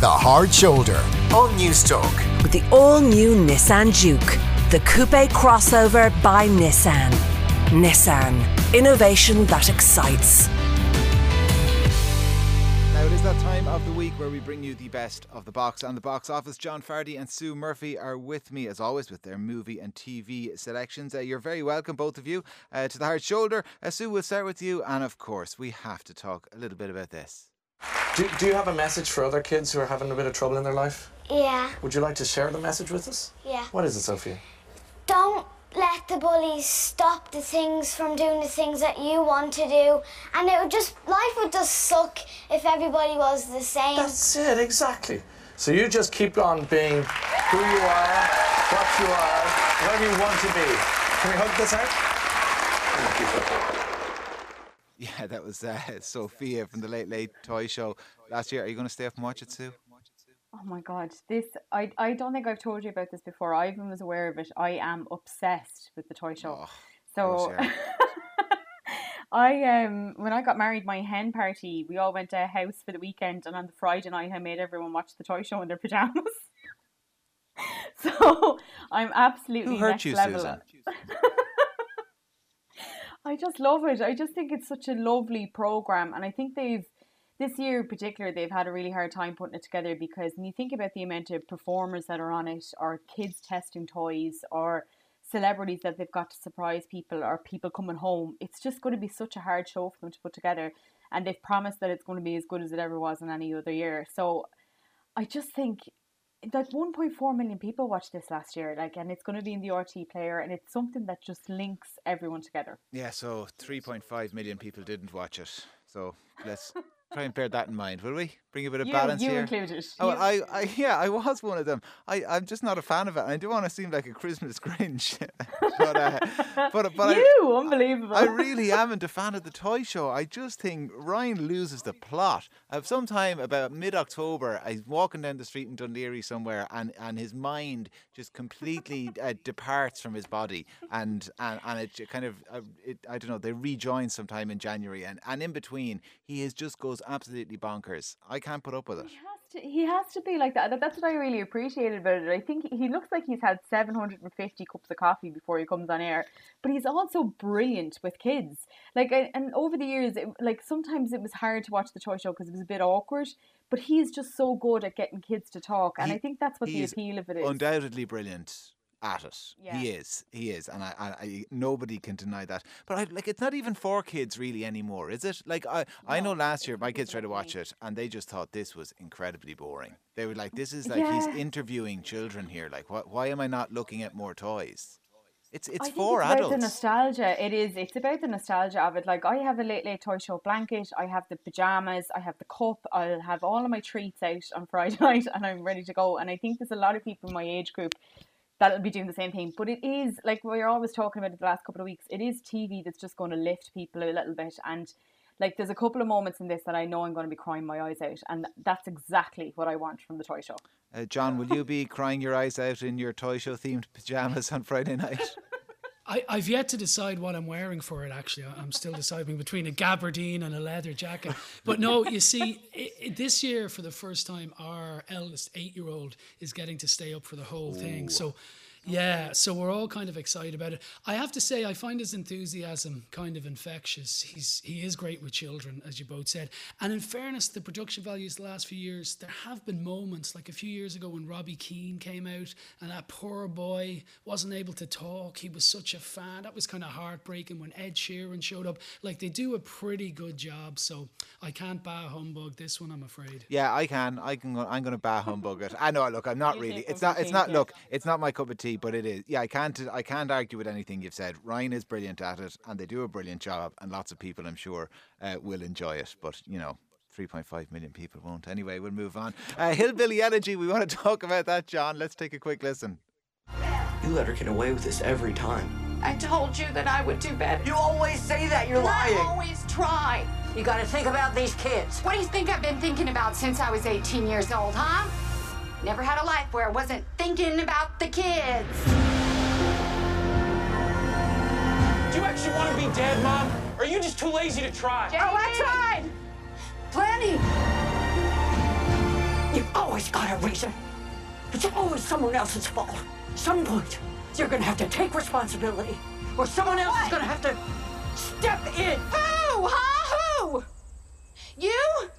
The Hard Shoulder on Newstalk. With the all new Nissan Juke, the coupe crossover by Nissan. Nissan, innovation that excites. Now it is that time of the week where we bring you the best of the box and the box office. John Fardy and Sue Murphy are with me as always with their movie and TV selections. Uh, you're very welcome, both of you, uh, to the hard shoulder. Uh, Sue, we'll start with you, and of course, we have to talk a little bit about this. Do, do you have a message for other kids who are having a bit of trouble in their life? Yeah, Would you like to share the message with us? yeah. What is it, Sophia? Don't let the bullies stop the things from doing the things that you want to do. And it would just, life would just suck if everybody was the same. That's it, exactly. So you just keep on being who you are, what you are, whatever you want to be. Can we hug this out? Yeah, that was uh, Sophia from the Late Late Toy Show last year. Are you going to stay up and watch it, too? Oh my god, this I I don't think I've told you about this before. I even was aware of it. I am obsessed with the toy show. Oh, so I um when I got married, my hen party, we all went to a house for the weekend, and on the Friday night, I made everyone watch the toy show in their pajamas. so I'm absolutely Who hurt next you, level. Susan? I just love it. I just think it's such a lovely program, and I think they've this year in particular they've had a really hard time putting it together because when you think about the amount of performers that are on it, or kids testing toys, or celebrities that they've got to surprise people, or people coming home, it's just going to be such a hard show for them to put together. And they've promised that it's going to be as good as it ever was in any other year. So I just think like 1.4 million people watched this last year, like, and it's going to be in the RTÉ player, and it's something that just links everyone together. Yeah, so 3.5 million people didn't watch it. So let's try and bear that in mind, will we? Bring a bit of You, balance you here. included. Oh, You- I, I, yeah, I was one of them. I, I'm just not a fan of it. I don't want to seem like a Christmas Grinch, but, uh, but, but I, you, unbelievable. I really amn't a fan of the toy show. I just think Ryan loses the plot. Uh, sometime about mid October, I'm walking down the street in Dundee somewhere, and, and his mind just completely uh, departs from his body, and and, and it kind of uh, it, I don't know. They rejoin sometime in January, and, and in between, he is just goes absolutely bonkers. I can't put up with it. He has to. He has to be like that. That- That's what I really appreciated about it. I think he looks like he's had 750 cups of coffee before he comes on air, but he's also brilliant with kids. Like, and over the years, it, like sometimes it was hard to watch the toy show because it was a bit awkward. But he's just so good at getting kids to talk, and He- I think that's what the appeal of it is. undoubtedly brilliant at it. Yeah. He is. He is, and I, I, I nobody can deny that. But I, like, it's not even for kids really anymore, is it? Like, I, I know last year my kids tried to watch it, and they just thought this was incredibly boring. They were like, "This is like he's interviewing children here. Like, what? Why am I not looking at more toys?" It's it's I for it's about the nostalgia. It is. It's about the nostalgia of it. Like I have a late late toy show blanket. I have the pajamas. I have the cup. I'll have all of my treats out on Friday night, and I'm ready to go. And I think there's a lot of people in my age group that'll be doing the same thing. But it is like we're always talking about it the last couple of weeks. It is TV that's just going to lift people a little bit and. Like there's a couple of moments in this that I know I'm going to be crying my eyes out, and that's exactly what I want from the toy show. Uh, John, will you be crying your eyes out in your toy show themed pajamas on Friday night? I, I've yet to decide what I'm wearing for it. Actually, I- I'm still deciding between a gabardine and a leather jacket. But no, you see, i i this year for the first time, our eldest eight-year-old is getting to stay up for the whole thing. So, Oh. yeah, so we're all kind of excited about it. I have to say, I find his enthusiasm kind of infectious. He's he is great with children, as you both said. And in fairness, the production values the last few years, there have been moments like a few years ago when Robbie Keane came out and that poor boy wasn't able to talk. He was such a fan. That was kind of heartbreaking when Ed Sheeran showed up. Like they do a pretty good job. So I can't bah humbug this one, I'm afraid. Yeah, I can. I can. I'm going to bah humbug it. I know. Look, I'm not really. It's not. It's not. Look, it's not my cup of tea, but it is. Yeah, I can't. I can't argue with anything you've said. Ryan is brilliant at it, and they do a brilliant job, and lots of people, I'm sure, uh, will enjoy it. But you know. 3.5 million people won't. Anyway, we'll move on. Uh, Hillbilly Elegy, we want to talk about that, John. Let's take a quick listen. You let her get away with this every time. I told you that I would do better. You always say that. You're And I always try. You gotta think about these kids. What do you think I've been thinking about since I was 18 years old, huh? Never had a life where I wasn't thinking about the kids. Do you actually want to be dead, Mom? Or are you just too lazy to try? Oh, I tried. Plenty. You've always got a reason. It's always someone else's fault. Some point, you're gonna have to take responsibility, or someone else is gonna have to step in. Who? Huh? Who? You?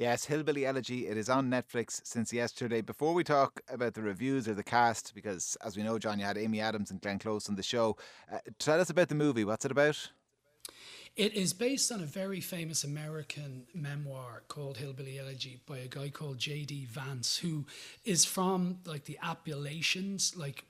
Yes, Hillbilly Elegy. It is on Netflix since yesterday. Before we talk about the reviews or the cast, because as we know, John, you had Amy Adams and Glenn Close on the show. Uh, tell us about the movie. What's it about? It is based on a very famous American memoir called Hillbilly Elegy by a guy called J.D. Vance, who is from like the Appalachians, like,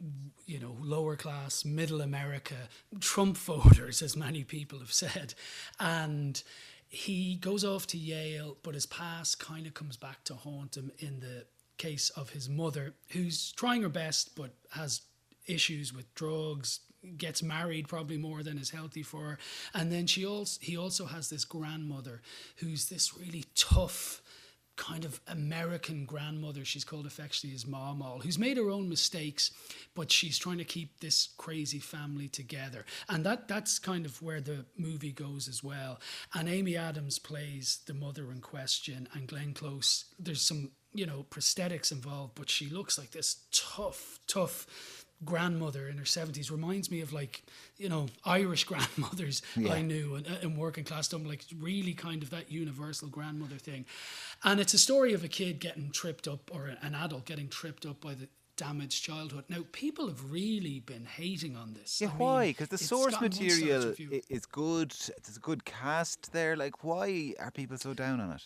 you know, lower class, middle America, Trump voters, as many people have said. And he goes off to Yale, but his past kind of comes back to haunt him in the case of his mother, who's trying her best but has issues with drugs, gets married probably more than is healthy for her, and then she also he also has this grandmother who's this really tough kind of American grandmother. She's called affectionately as Mamaw, who's made her own mistakes, but she's trying to keep this crazy family together. And that that's kind of where the movie goes as well. And Amy Adams plays the mother in question, and Glenn Close. There's some you know prosthetics involved, but she looks like this tough, tough grandmother in her 70s reminds me of like you know irish grandmothers Yeah. i knew in, in uh, working class Dublin, like really kind of that universal grandmother thing and it's a story of a kid getting tripped up or an adult getting tripped up by the damaged childhood now people have really been hating on this Yeah, I why? Because the source material is good. There's a good cast there. Like, why are people so down on it?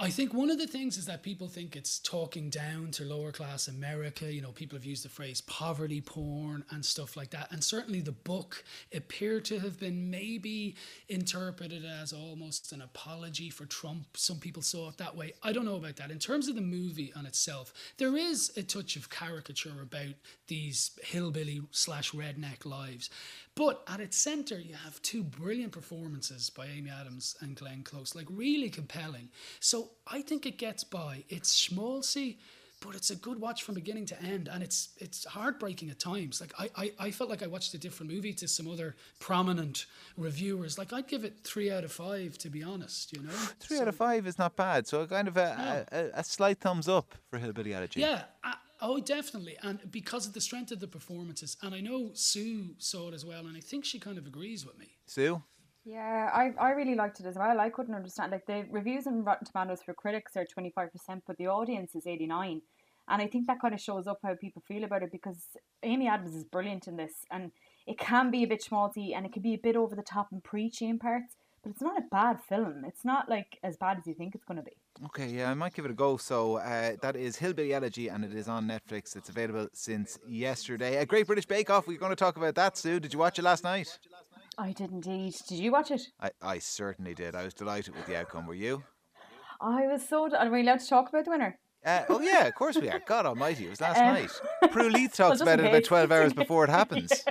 I think one of the things is that people think it's talking down to lower class America. You know, people have used the phrase poverty porn and stuff like that. And certainly the book appeared to have been maybe interpreted as almost an apology for Trump. Some people saw it that way. I don't know about that. In terms of the movie on itself, there is a touch of caricature about these hillbilly slash redneck lives. But at its center, you have two brilliant performances by Amy Adams and Glenn Close, like really compelling. So I think it gets by. It's schmaltzy, but it's a good watch from beginning to end, and it's it's heartbreaking at times. Like I, I, I felt like I watched a different movie to some other prominent reviewers. Like I'd give it three out of five, to be honest. You know, Three out of five is not bad. So kind of a, a, a, a slight thumbs up for Hillbilly Elegy. Yeah. I, oh, definitely. And because of the strength of the performances, and I know Sue saw it as well, and I think she kind of agrees with me. Sue? Yeah, I, I really liked it as well. I couldn't understand like the reviews on Rotten Tomatoes for critics are twenty five percent, but the audience is eighty nine, and I think that kind of shows up how people feel about it because Amy Adams is brilliant in this, and it can be a bit schmaltzy and it can be a bit over the top and preachy in parts, but it's not a bad film. It's not like as bad as you think it's going to be. Okay, yeah, I might give it a go. So uh, that is Hillbilly Elegy, and it is on Netflix. It's available since yesterday. A Great British Bake Off. We're going to talk about that, Sue. Did you watch it last night? I did indeed. Did you watch it? I, I certainly did. I was delighted with the outcome. Were you? I was so. Are we allowed to talk about the winner? Uh, oh yeah, of course we are. God Almighty, it was last Um, night. Prue Leith talks just about it about twelve hours before it happens.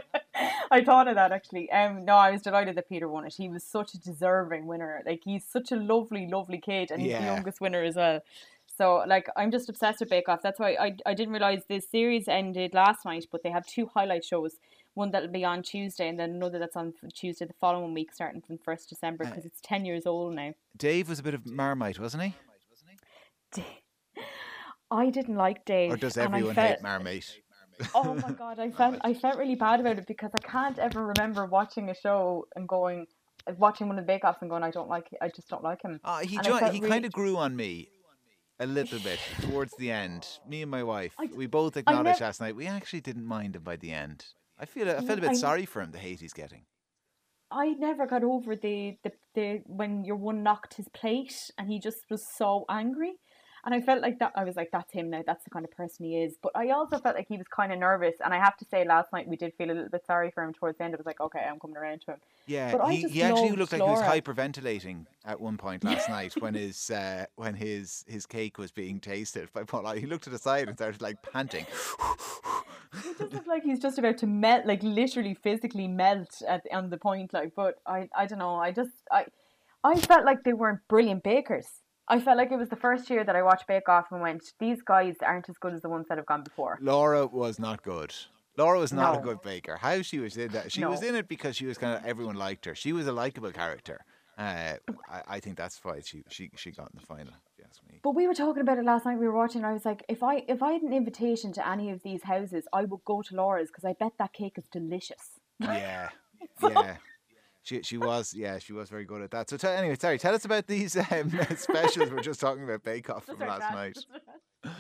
I thought of that actually. Um, no, I was delighted that Peter won it. He was such a deserving winner. Like he's such a lovely, lovely kid, and he's the youngest winner as well. So like I'm just obsessed with Bake Off. That's why I I didn't realize this series ended last night, but they have two highlight shows. One that'll be on Tuesday, and then another that's on Tuesday the following week, starting from first December, Uh, because it's ten years old now. Dave was a bit of Marmite, wasn't he? I didn't like Dave. Or does everyone felt- hate Marmite? oh my god, I felt I felt really bad about it because I can't ever remember watching a show and going, watching one of the Bake Offs and going, I don't like, I just don't like him. Uh, he And I jo- felt he really- kind of grew on me a little bit towards the end. Me and my wife, I- we both acknowledged nev- last night we actually didn't mind him by the end. I feel I felt a I- bit sorry for him. The hate he's getting. I never got over the, the the when your one knocked his plate and he just was so angry. And I felt like that I was like, that's him now, that's the kind of person he is. But I also felt like he was kind of nervous and I have to say last night we did feel a little bit sorry for him towards the end. It was like, okay, I'm coming around to him. Yeah, But he, he actually looked like he was hyperventilating at one point last night when his uh, when his his cake was being tasted by Paul. He looked to the side and started like panting. He just looked like he's just about to melt, like literally physically melt at on the point. Like, but I, I don't know. I just, I, I felt like they weren't brilliant bakers. I felt like it was the first year that I watched Bake Off and went, these guys aren't as good as the ones that have gone before. Laura was not good. Laura was not a good baker. How she was in that? She was in it because she was kind of everyone liked her. She was a likable character. Uh, I, I think that's why she, she she got in the final. If you ask me. But we were talking about it last night. We were watching. And I was like, if I if I had an invitation to any of these houses, I would go to Laura's because I bet that cake is delicious. Yeah, yeah. She, she was yeah she was very good at that. So tell, anyway, sorry. Tell us about these um, specials. we're just talking about Bake Off from last night.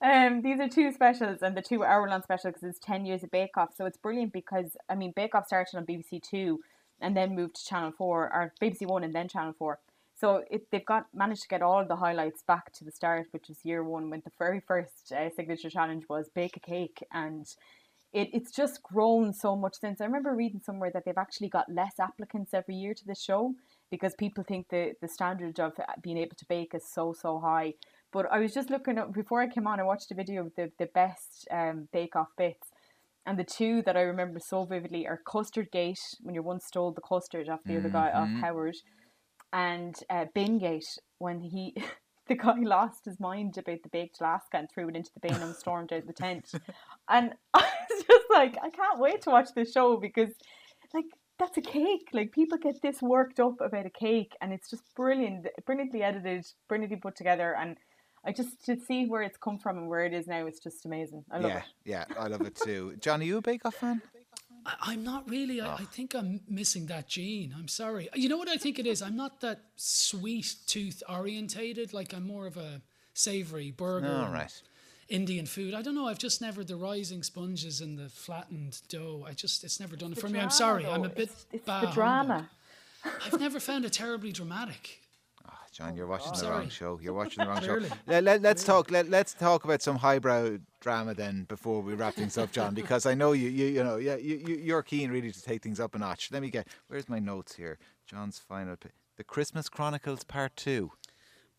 Um, these are two specials, and the two hour long special because it's ten years of Bake Off. So it's brilliant because I mean Bake Off started on BBC Two, and then moved to Channel Four or BBC One, and then Channel Four. So it, they've got managed to get all the highlights back to the start, which was year one when the very first uh, signature challenge was bake a cake, and it, it's just grown so much since. I remember reading somewhere that they've actually got less applicants every year to the show because people think the the standard of being able to bake is so so high. But I was just looking up before I came on. I watched a video of the the best um, bake off bits. And the two that I remember so vividly are Custard Gate, when you once stole the custard off the other guy, off Mhm. Howard, and uh, Bingate, when he, the guy lost his mind about the baked Alaska and threw it into the bin and stormed out of the tent. And I was like, I can't wait to watch this show because, like, that's a cake. Like, people get this worked up about a cake, and it's just brilliant, brilliantly edited, brilliantly put together. And I just to see where it's come from and where it is now, it's just amazing. I love yeah, it. yeah, I love it too. John, are you a Bake Off fan? I, I'm not really. I. I oh. think I'm missing that gene. I'm sorry. You know what I think it is? I'm not that sweet tooth orientated. Like I'm more of a savory burger. All and right. Indian food. I don't know. I've just never the rising sponges and the flattened dough. I just it's never done it The for me. I'm drama, sorry. I'm a bit It's, it's bah the drama. I've never found it terribly dramatic. Ah, John, you're watching oh, the Sorry. wrong show. You're watching the wrong show. Let, let, let's talk. Let, let's talk about some highbrow drama then before we wrap things up, John, because I know you. You, you know, yeah, you, you, you're keen really to take things up a notch. Let me get. Where's my notes here? John's final. The Christmas Chronicles Part Two.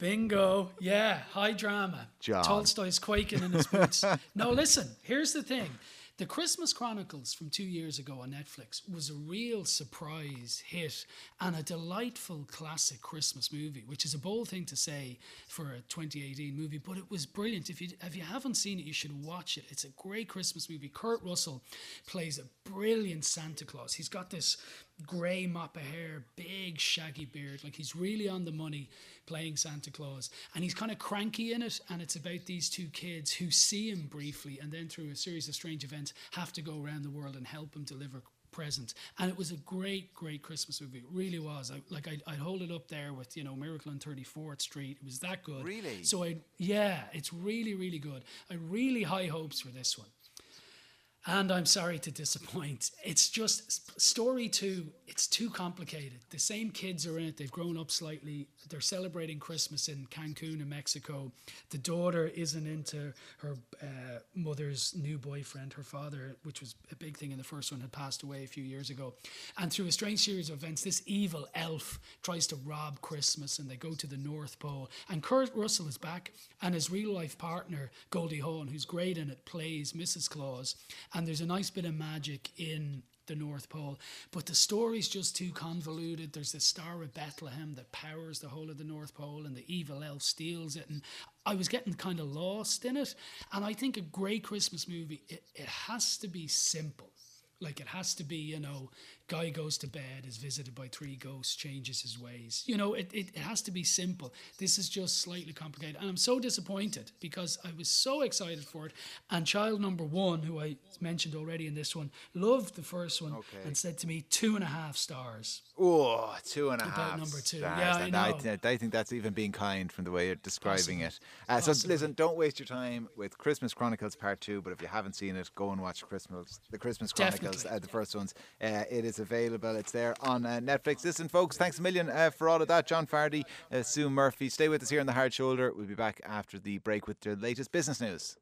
Bingo. Yeah, high drama. John. Tolstoy's quaking in his boots. no, listen, here's the thing. The Christmas Chronicles from two years ago on Netflix was a real surprise hit and a delightful classic Christmas movie, which is a bold thing to say for a 2018 movie, but it was brilliant. If you if you haven't seen it, you should watch it. It's a great Christmas movie. Kurt Russell plays a brilliant Santa Claus. He's got this grey mop of hair, big shaggy beard. Like he's really on the money playing Santa Claus. And he's kind of cranky in it. And it's about these two kids who see him briefly and then through a series of strange events have to go around the world and help him deliver presents. And it was a great, great Christmas movie. It really was. I, like I'd, I'd hold it up there with, you know, Miracle on 34th Street. It was that good. Really? So I, yeah, it's really, really good. I really high hopes for this one. And I'm sorry to disappoint. It's just story two. It's too complicated. The same kids are in it. They've grown up slightly. They're celebrating Christmas in Cancun, in Mexico. The daughter isn't into her uh, mother's new boyfriend. Her father, which was a big thing in the first one, had passed away a few years ago. And through a strange series of events, this evil elf tries to rob Christmas, and they go to the North Pole. And Kurt Russell is back, and his real life partner Goldie Hawn, who's great in it, plays Mrs. Claus. And there's a nice bit of magic in the North Pole, but the story's just too convoluted. There's the Star of Bethlehem that powers the whole of the North Pole, and the evil elf steals it. And I was getting kind of lost in it. And I think a great Christmas movie, it, it has to be simple. Like it has to be, you know, guy goes to bed, is visited by three ghosts, changes his ways. You know, it, it, it has to be simple. This is just slightly complicated. And I'm so disappointed because I was so excited for it. And child number one, who I mentioned already in this one, loved the first one and said to me, two and a half stars. Oh, two and a half. About number two. stars. Yeah, I I, know. th- I think that's even being kind from the way you're describing Possibly. it. Uh, so listen, don't waste your time with Christmas Chronicles Part Two. But if you haven't seen it, go and watch Christmas, the Christmas Chronicles, Definitely uh, the first ones. Uh, it is available. It's there on uh, Netflix. Listen, folks, thanks a million uh, for all of that. John Fardy, uh, Sue Murphy. Stay with us here on The Hard Shoulder. We'll be back after the break with the latest business news.